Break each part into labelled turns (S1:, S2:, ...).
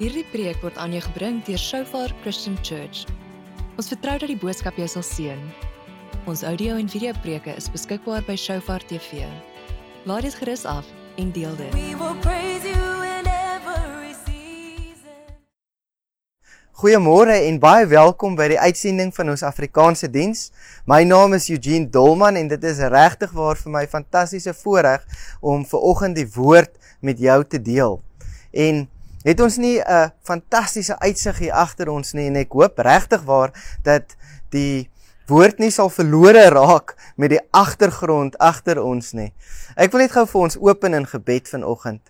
S1: Hierdie preek word aan jou gebring deur Shofar Christian Church. Ons vertrou dat die boodskap jou sal seën. Ons audio en video preke is beskikbaar by Shofar TV. Laat dit gerus af en deel dit.
S2: We will praise you in every season.
S3: Goeiemôre en baie welkom by die uitsending van ons Afrikaanse diens. My naam is Eugene Dolman en dit is regtig waar vir my fantastiese voorreg om ver oggend die woord met jou te deel. En het ons nie 'n fantastiese uitsig hier agter ons nie en ek hoop regtig waar dat die woord nie sal verlore raak met die agtergrond agter ons nie. Ek wil net gou vir ons open in gebed vanoggend.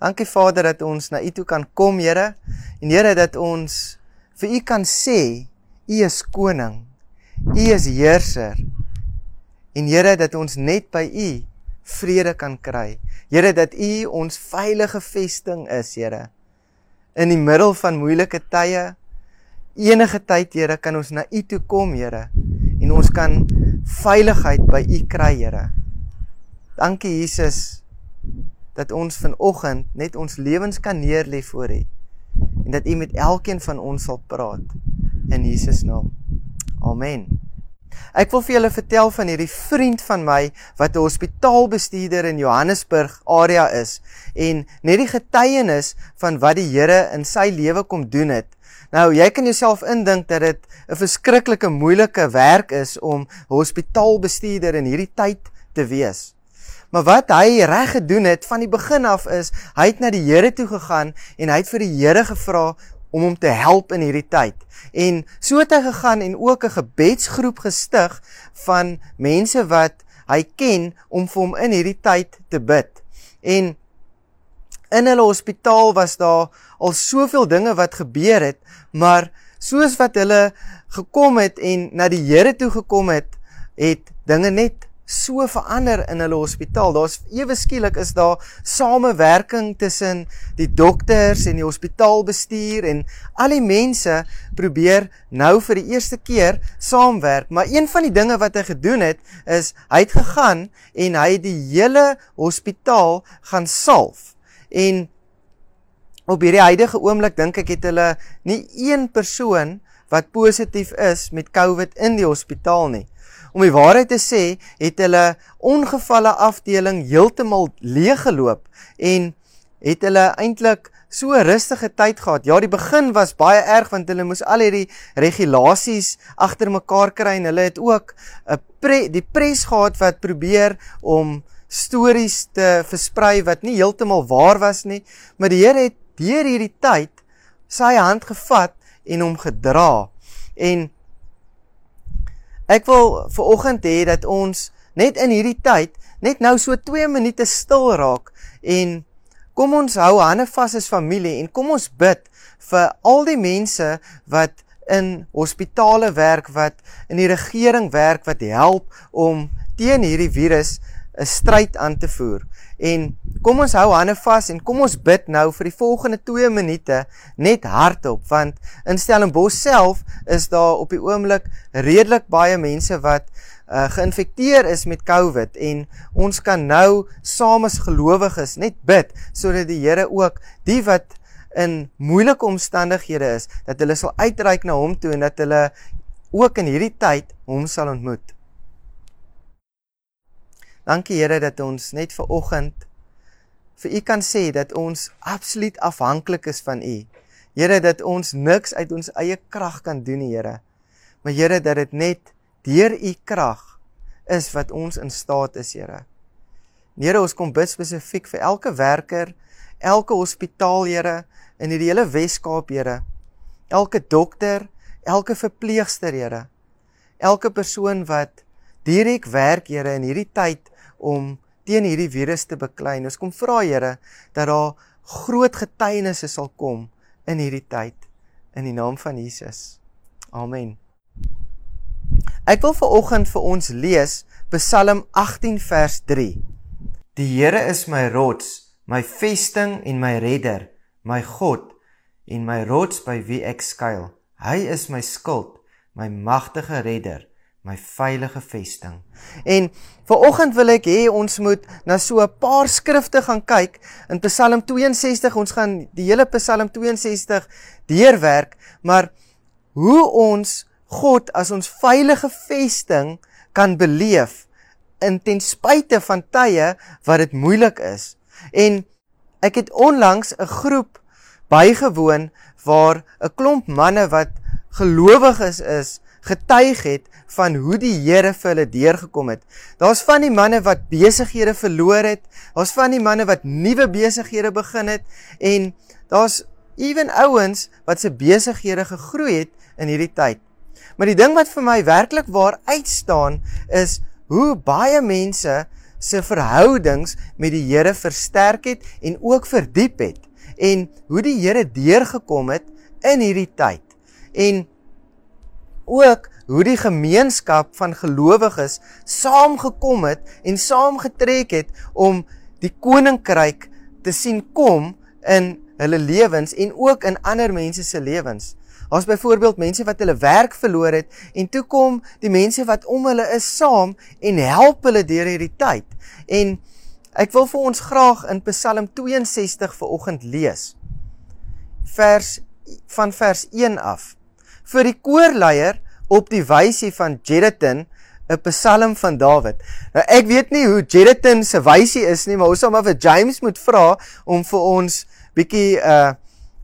S3: Dankie Vader dat ons na U toe kan kom, Here. En Here dat ons vir U kan sê U is koning. U is heerser. En Here dat ons net by U vrede kan kry. Here dat U ons veilige vesting is, Here in die middel van moeilike tye enige tyd Here kan ons na U toe kom Here en ons kan veiligheid by U kry Here. Dankie Jesus dat ons vanoggend net ons lewens kan neerlê voor U en dat U met elkeen van ons sal praat in Jesus naam. Amen. Ek wil vir julle vertel van hierdie vriend van my wat 'n hospitaalbestuurder in Johannesburg area is en net die getuienis van wat die Here in sy lewe kom doen het. Nou, jy kan jouself indink dat dit 'n verskriklike moeilike werk is om hospitaalbestuurder in hierdie tyd te wees. Maar wat hy reg gedoen het van die begin af is, hy het na die Here toe gegaan en hy het vir die Here gevra om hom te help in hierdie tyd. En so het hy gegaan en ook 'n gebedsgroep gestig van mense wat hy ken om vir hom in hierdie tyd te bid. En in hulle hospitaal was daar al soveel dinge wat gebeur het, maar soos wat hulle gekom het en na die Here toe gekom het, het dinge net so verander in hulle hospitaal. Daar's ewe skielik is daar samewerking tussen die dokters en die hospitaalbestuur en al die mense probeer nou vir die eerste keer saamwerk. Maar een van die dinge wat hy gedoen het is hy het gegaan en hy het die hele hospitaal gaan salf. En op hierdie huidige oomblik dink ek het hulle nie een persoon wat positief is met COVID in die hospitaal nie. Om die waarheid te sê, het hulle ongevalle afdeling heeltemal leeggeloop en het hulle eintlik so 'n rustige tyd gehad. Ja, die begin was baie erg want hulle moes al hierdie regulasies agter mekaar kry en hulle het ook 'n pre, die pres gehad wat probeer om stories te versprei wat nie heeltemal waar was nie, maar die Here het deur hierdie tyd sy hand gevat en hom gedra. En Ek wil ver oggend hê dat ons net in hierdie tyd net nou so 2 minute stil raak en kom ons hou hande vas as familie en kom ons bid vir al die mense wat in hospitale werk wat in die regering werk wat help om teen hierdie virus 'n stryd aan te voer. En kom ons hou hande vas en kom ons bid nou vir die volgende 2 minute net hardop want in Stellenbosch self is daar op die oomblik redelik baie mense wat uh, geïnfekteer is met COVID en ons kan nou saam as gelowiges net bid sodat die Here ook die wat in moeilike omstandighede is dat hulle sal uitreik na hom toe en dat hulle ook in hierdie tyd hom sal ontmoet. Dankie Here dat ons net ver oggend vir U kan sê dat ons absoluut afhanklik is van U. Here dat ons niks uit ons eie krag kan doen Here. Maar Here dat dit net deur U krag is wat ons in staat is, Here. Here, ons kom bid spesifiek vir elke werker, elke hospitaal, Here, in hierdie hele Wes-Kaap, Here. Elke dokter, elke verpleegster, Here. Elke persoon wat direk werk, Here, in hierdie tyd om teen hierdie virus te beklei. Ons kom vra Here dat daar groot getuienisse sal kom in hierdie tyd in die naam van Jesus. Amen. Ek wil vir oggend vir ons lees Psalm 18 vers 3. Die Here is my rots, my vesting en my redder, my God en my rots by wie ek skuil. Hy is my skild, my magtige redder, my veilige vesting. En vanoggend wil ek hê ons moet na so 'n paar skrifte gaan kyk in Psalm 62. Ons gaan die hele Psalm 62 deurwerk, maar hoe ons God as ons veilige vesting kan beleef in ten spyte van tye wat dit moeilik is. En ek het onlangs 'n groep bygewoon waar 'n klomp manne wat gelowiges is, is getuig het van hoe die Here vir hulle deurgekom het. Daar's van die manne wat besighede verloor het, daar's van die manne wat nuwe besighede begin het en daar's ewen ouens wat se besighede gegroei het in hierdie tyd. Maar die ding wat vir my werklik waar uitstaan is hoe baie mense se verhoudings met die Here versterk het en ook verdiep het en hoe die Here deurgekom het in hierdie tyd. En ook hoe die gemeenskap van gelowiges saamgekom het en saamgetrek het om die koninkryk te sien kom in hulle lewens en ook in ander mense se lewens. Ons byvoorbeeld mense wat hulle werk verloor het en toe kom die mense wat om hulle is saam en help hulle deur hierdie tyd. En ek wil vir ons graag in Psalm 62 vir oggend lees. Vers van vers 1 af. Vir die koorleier op die wysie van Jeduthun 'n Psalm van Dawid. Nou ek weet nie hoe Jeduthun se wysie is nie, maar ons sal maar vir James moet vra om vir ons bietjie 'n uh,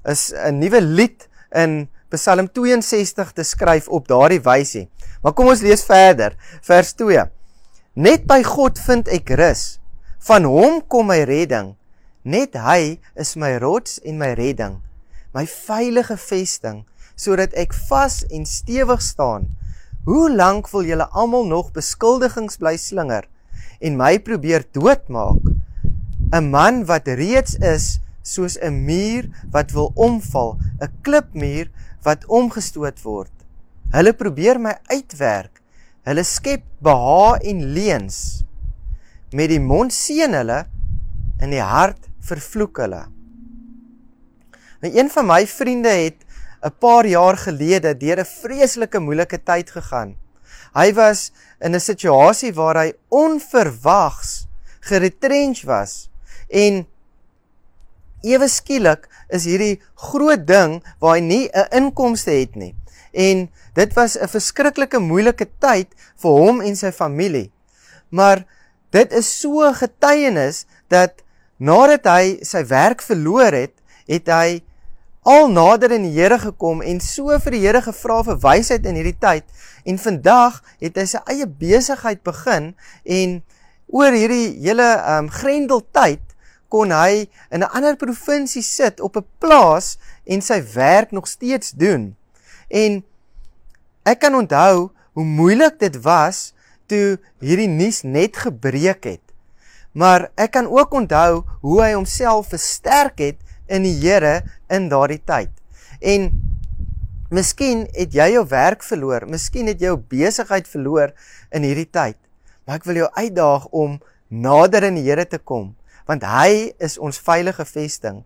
S3: is 'n nuwe lied in Psalm 62 te skryf op daardie wysie. Maar kom ons lees verder. Vers 2. Net by God vind ek rus. Van hom kom my redding. Net hy is my rots en my redding. My veilige vesting sodat ek vas en stewig staan. Hoe lank wil julle almal nog beskuldigings bly slinger en my probeer doodmaak? 'n Man wat reeds is soos 'n muur wat wil omval, 'n klipmuur wat omgestoot word. Hulle probeer my uitwerk. Hulle skep beha en leuns. Met die mond seën hulle en die hart vervloek hulle. Nou een van my vriende het 'n paar jaar gelede deur 'n vreeslike moeilike tyd gegaan. Hy was in 'n situasie waar hy onverwags geretrench was en ewe skielik is hierdie groot ding waar hy nie 'n inkomste het nie. En dit was 'n verskriklike moeilike tyd vir hom en sy familie. Maar dit is so getuienis dat nadat hy sy werk verloor het, het hy al nader in die Here gekom en so vir die Here gevra vir wysheid in hierdie tyd en vandag het hy sy eie besigheid begin en oor hierdie hele um grendeltyd kon hy in 'n ander provinsie sit op 'n plaas en sy werk nog steeds doen. En ek kan onthou hoe moeilik dit was toe hierdie nuus net gebreek het. Maar ek kan ook onthou hoe hy homself versterk het in die Here in daardie tyd. En miskien het jy jou werk verloor, miskien het jy jou besigheid verloor in hierdie tyd. Maar ek wil jou uitdaag om nader in die Here te kom, want hy is ons veilige vesting.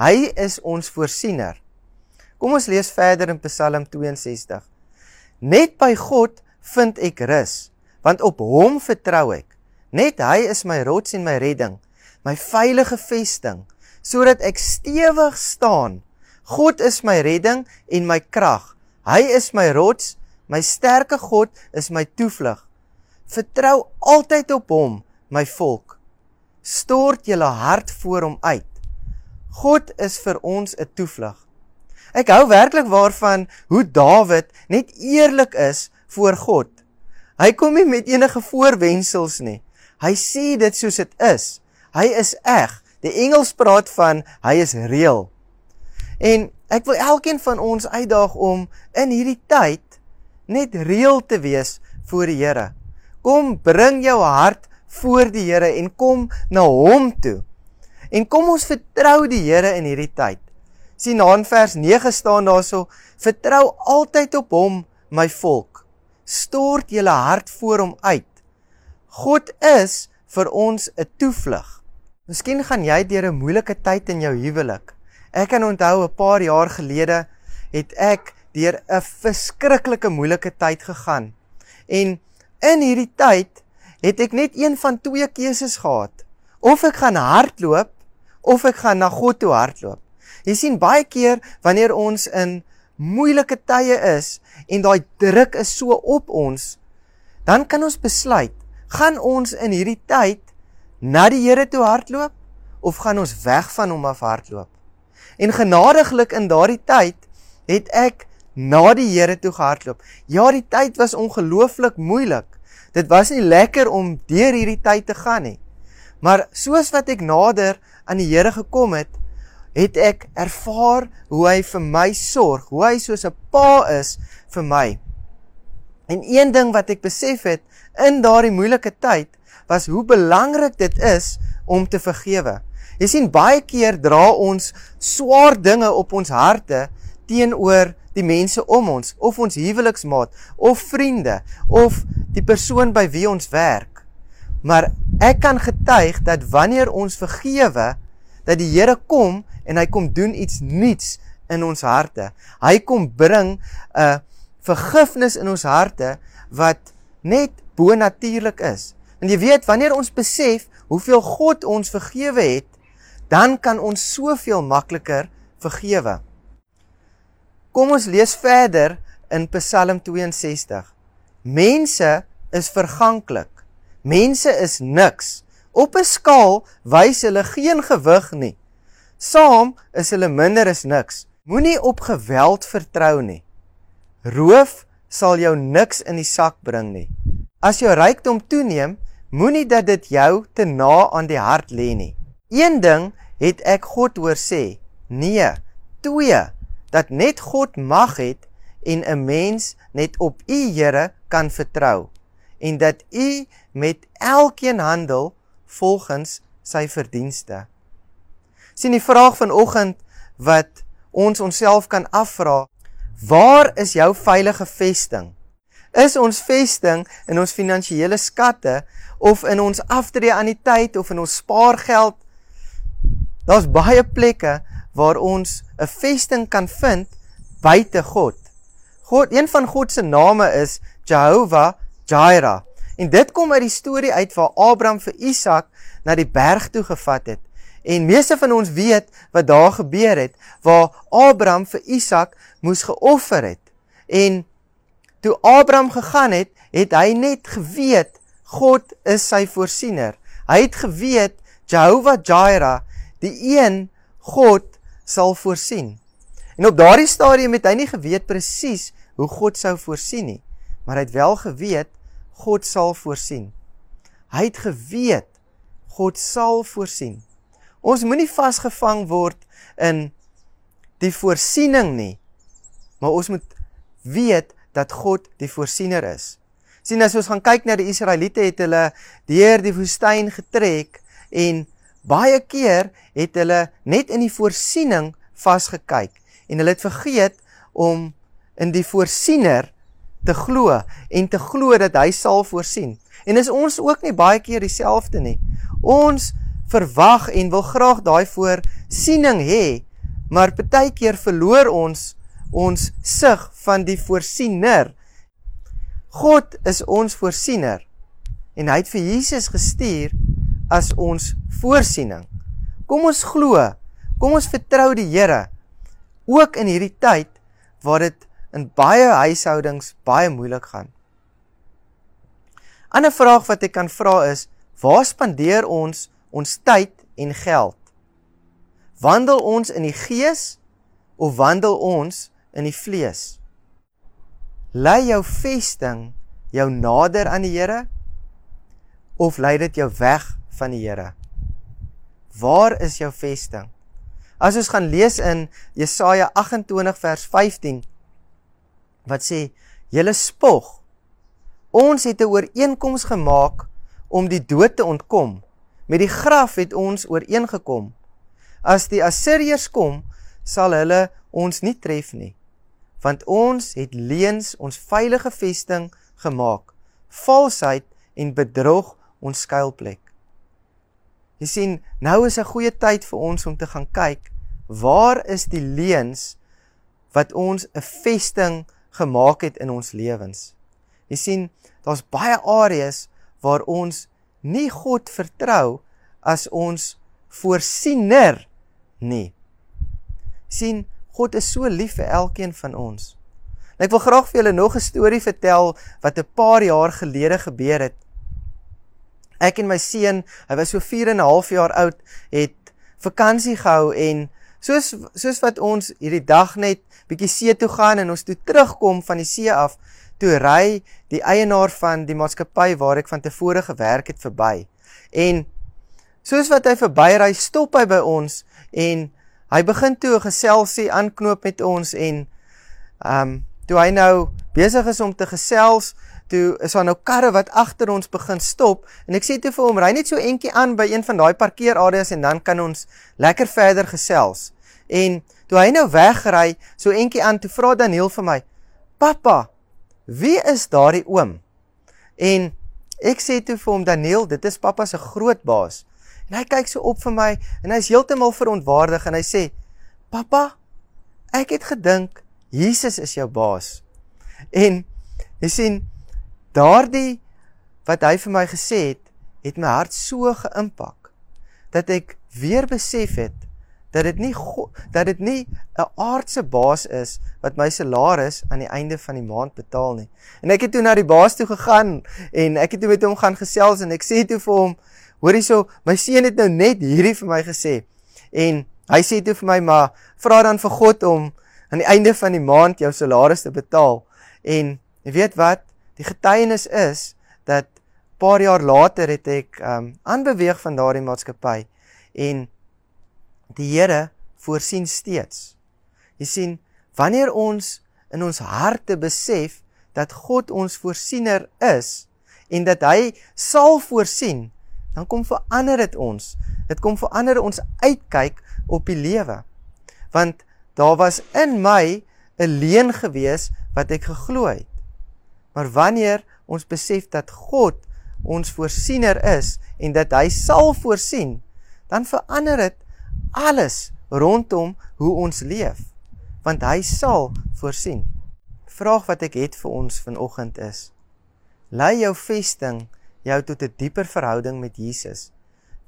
S3: Hy is ons voorsiener. Kom ons lees verder in Psalm 62. Net by God vind ek rus, want op hom vertrou ek. Net hy is my rots en my redding, my veilige vesting sodat ek stewig staan. God is my redding en my krag. Hy is my rots, my sterke God is my toevlug. Vertrou altyd op hom, my volk. Stort julle hart voor hom uit. God is vir ons 'n toevlug. Ek hou werklik waarvan hoe Dawid net eerlik is voor God. Hy kom nie met enige voorwendsels nie. Hy sê dit soos dit is. Hy is eg. Die Engels praat van hy is reël. En ek wil elkeen van ons uitdaag om in hierdie tyd net reël te wees voor die Here. Kom bring jou hart voor die Here en kom na hom toe. En kom ons vertrou die Here in hierdie tyd. Sien na in vers 9 staan daarso: Vertrou altyd op hom, my volk. Stort julle hart voor hom uit. God is vir ons 'n toevlug. Miskien gaan jy deur 'n moeilike tyd in jou huwelik. Ek kan onthou 'n paar jaar gelede het ek deur 'n verskriklike moeilike tyd gegaan. En in hierdie tyd het ek net een van twee keuses gehad. Of ek gaan hardloop of ek gaan na God toe hardloop. Jy sien baie keer wanneer ons in moeilike tye is en daai druk is so op ons, dan kan ons besluit, gaan ons in hierdie tyd na die Here toe hardloop of gaan ons weg van hom af hardloop? En genadiglik in daardie tyd het ek na die Here toe gehardloop. Ja, die tyd was ongelooflik moeilik. Dit was nie lekker om deur hierdie tyd te gaan nie. Maar soos wat ek nader aan die Here gekom het, het ek ervaar hoe hy vir my sorg, hoe hy soos 'n pa is vir my. En een ding wat ek besef het in daardie moeilike tyd was hoe belangrik dit is om te vergewe. Jy sien baie keer dra ons swaar dinge op ons harte teenoor die mense om ons of ons huweliksmaat of vriende of die persoon by wie ons werk. Maar ek kan getuig dat wanneer ons vergewe, dat die Here kom en hy kom doen iets nuuts in ons harte. Hy kom bring 'n vergifnis in ons harte wat net bonatuurlik is. En jy weet wanneer ons besef hoeveel God ons vergewe het, dan kan ons soveel makliker vergewe. Kom ons lees verder in Psalm 62. Mense is verganklik. Mense is niks. Op 'n skaal wys hulle geen gewig nie. Saam is hulle minder as niks. Moenie op geweld vertrou nie. Roof sal jou niks in die sak bring nie. As jou rykdom toeneem, moenie dat dit jou te na aan die hart lê nie. Een ding het ek God hoor sê. Nee, twee dat net God mag het en 'n mens net op U Here kan vertrou en dat U met elkeen handel volgens sy verdienste. sien die vraag vanoggend wat ons onsself kan afvra, waar is jou veilige vesting? Is ons vesting in ons finansiële skatte of in ons aftree aan die tyd of in ons spaargeld? Daar's baie plekke waar ons 'n vesting kan vind buite God. God, een van God se name is Jehovah Jireh. En dit kom uit die storie uit waar Abraham vir Isak na die berg toe gevat het. En meeste van ons weet wat daar gebeur het waar Abraham vir Isak moes geoffer het. En toe Abraham gegaan het, het hy net geweet God is sy voorsiener. Hy het geweet Jehovah Jireh, die een God sal voorsien. En op daardie stadium het hy nie geweet presies hoe God sou voorsien nie, maar hy het wel geweet God sal voorsien. Hy het geweet God sal voorsien. Ons moenie vasgevang word in die voorsiening nie, maar ons moet weet dat God die voorsiener is. Sien as ons gaan kyk na die Israeliete het hulle deur die woestyn getrek en Baie keer het hulle net in die voorsiening vasgekyk en hulle het vergeet om in die voorsiener te glo en te glo dat hy sal voorsien. En is ons ook nie baie keer dieselfde nie. Ons verwag en wil graag daai voorsiening hê, maar baie keer verloor ons ons sig van die voorsiener. God is ons voorsiener en hy het vir Jesus gestuur as ons voorsiening. Kom ons glo, kom ons vertrou die Here ook in hierdie tyd waar dit in baie huishoudings baie moeilik gaan. 'n Ander vraag wat ek kan vra is, waar spandeer ons ons tyd en geld? Wandel ons in die gees of wandel ons in die vlees? Lei jou vesting jou nader aan die Here of lei dit jou weg van die Here. Waar is jou vesting? As ons gaan lees in Jesaja 28 vers 15 wat sê: "Julle spog. Ons het 'n ooreenkoms gemaak om die dood te ontkom. Met die graf het ons ooreengekom. As die Assiriërs kom, sal hulle ons nie tref nie, want ons het leuns ons veilige vesting gemaak, valsheid en bedrog ons skuilplek." Jy sien, nou is 'n goeie tyd vir ons om te gaan kyk waar is die leuns wat ons 'n vesting gemaak het in ons lewens. Jy sien, daar's baie areas waar ons nie God vertrou as ons voorsiener nie. sien, God is so lief vir elkeen van ons. En ek wil graag vir julle nog 'n storie vertel wat 'n paar jaar gelede gebeur het. Ek en my seun, hy was so 4 en 'n half jaar oud, het vakansie gehou en soos soos wat ons hierdie dag net bietjie see toe gaan en ons toe terugkom van die see af, toe ry die eienaar van die maatskappy waar ek van tevore gewerk het verby. En soos wat hy verbyry, stop hy by ons en hy begin toe 'n geselsie aanknoop met ons en ehm um, toe hy nou besig is om te gesels, toe is daar nou karre wat agter ons begin stop en ek sê toe vir hom ry net so entjie aan by een van daai parkeerareas en dan kan ons lekker verder gesels. En toe hy nou wegry so entjie aan toe vra Daniel vir my: "Pappa, wie is daardie oom?" En ek sê toe vir hom Daniel, dit is pappa se groot baas. En hy kyk so op vir my en hy's heeltemal verontwaardig en hy sê: "Pappa, ek het gedink Jesus is jou baas." En jy sien daardie wat hy vir my gesê het, het my hart so geïmpak dat ek weer besef het dat dit nie God, dat dit nie 'n aardse baas is wat my salaris aan die einde van die maand betaal nie. En ek het toe na die baas toe gegaan en ek het toe met hom gaan gesels en ek sê toe vir hom, hoor hierso, my seun het nou net hierdie vir my gesê. En hy sê toe vir my, maar vra dan vir God om aan die einde van die maand jou salaris te betaal. En jy weet wat? Die getuienis is dat paar jaar later het ek um aanbeweeg van daardie maatskappy en die Here voorsien steeds. Jy sien, wanneer ons in ons harte besef dat God ons voorsiener is en dat hy sal voorsien, dan kom verander dit ons. Dit kom verander ons uitkyk op die lewe. Want daar was in my 'n leuen gewees wat ek geglo het. Maar wanneer ons besef dat God ons voorsiener is en dat hy sal voorsien, dan verander dit alles rondom hoe ons leef, want hy sal voorsien. Vraag wat ek het vir ons vanoggend is: Lei jou vesting jou tot 'n dieper verhouding met Jesus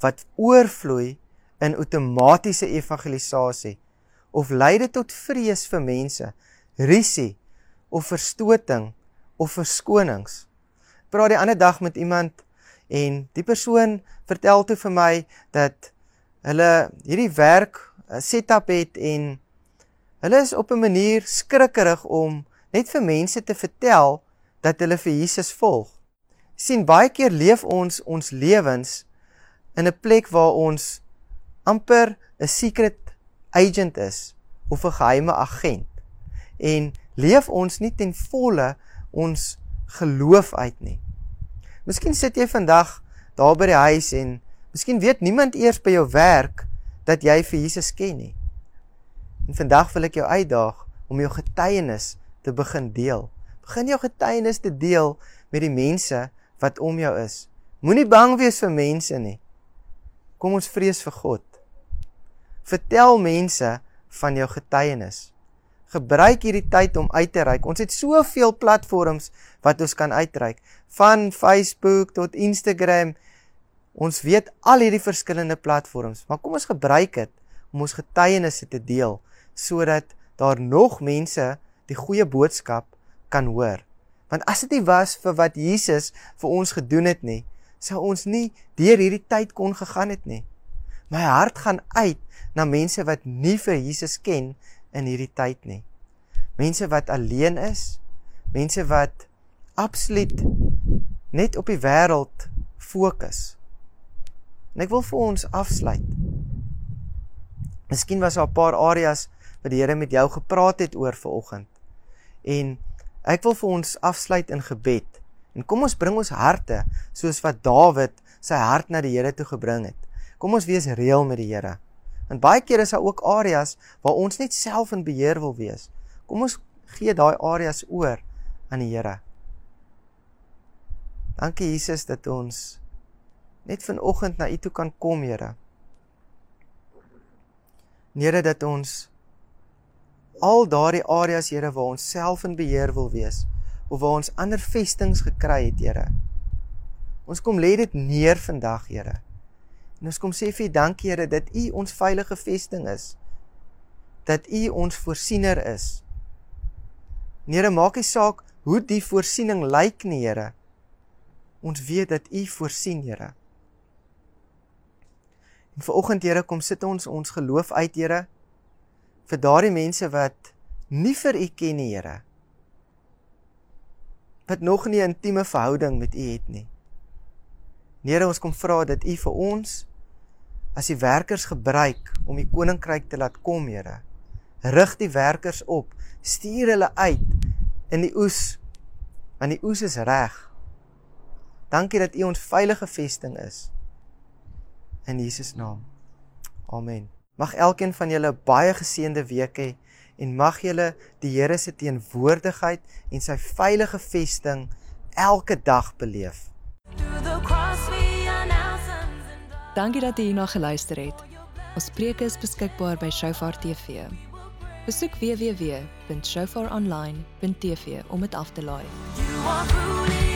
S3: wat oorvloei in outomatiese evangelisasie of lei dit tot vrees vir mense, risie of verstoting of verskonings. Praat die ander dag met iemand en die persoon vertel toe vir my dat hulle hierdie werk eh, setup het en hulle is op 'n manier skrikkerig om net vir mense te vertel dat hulle vir Jesus volg. Sien baie keer leef ons ons lewens in 'n plek waar ons amper 'n secret agent is of 'n geheime agent en leef ons nie ten volle ons geloof uit nie. Miskien sit jy vandag daar by die huis en Miskien weet niemand eers by jou werk dat jy vir Jesus ken nie. En vandag wil ek jou uitdaag om jou getuienis te begin deel. Begin jou getuienis te deel met die mense wat om jou is. Moenie bang wees vir mense nie. Kom ons vrees vir God. Vertel mense van jou getuienis. Gebruik hierdie tyd om uit te reik. Ons het soveel platforms wat ons kan uitreik, van Facebook tot Instagram Ons weet al hierdie verskillende platforms, maar kom ons gebruik dit om ons getuienisse te deel sodat daar nog mense die goeie boodskap kan hoor. Want as dit nie was vir wat Jesus vir ons gedoen het nie, sou ons nie deur hierdie tyd kon gegaan het nie. My hart gaan uit na mense wat nie vir Jesus ken in hierdie tyd nie. Mense wat alleen is, mense wat absoluut net op die wêreld fokus. En ek wil vir ons afsluit. Miskien was daar 'n paar areas wat die Here met jou gepraat het oor vanoggend. En ek wil vir ons afsluit in gebed. En kom ons bring ons harte soos wat Dawid sy hart na die Here toe gebring het. Kom ons wees reël met die Here. En baie keer is daar ook areas waar ons net self in beheer wil wees. Kom ons gee daai areas oor aan die Here. Dankie Jesus dat ons net vanoggend na U toe kan kom, Here. Here dat ons al daardie areas, Here, waar ons self in beheer wil wees, of waar ons ander vestings gekry het, Here. Ons kom lê dit neer vandag, Here. En ons kom sê vir U dankie, Here, dat U ons veilige vesting is. Dat U ons voorsiener is. Here, maak nie saak hoe die voorsiening lyk nie, Here. Ons weet dat U voorsien, Here. En vanoggend, Here, kom sit ons ons geloof uit, Here, vir daardie mense wat nie vir U ken nie, Here. Wat nog nie 'n intieme verhouding met U het nie. Here, ons kom vra dat U vir ons as die werkers gebruik om U koninkryk te laat kom, Here. Rig die werkers op, stuur hulle uit in die oes want die oes is reg. Dankie dat U ons veilige vesting is. In Jesus naam. Amen. Mag elkeen van julle baie geseënde week hê en mag julle die Here se teenwoordigheid en sy veilige vesting elke dag beleef.
S1: Dankie dat jy hierna geluister het. Ons preke is beskikbaar by Shofar TV. Besoek www.shofaronline.tv om dit af te laai.
S2: You are ruling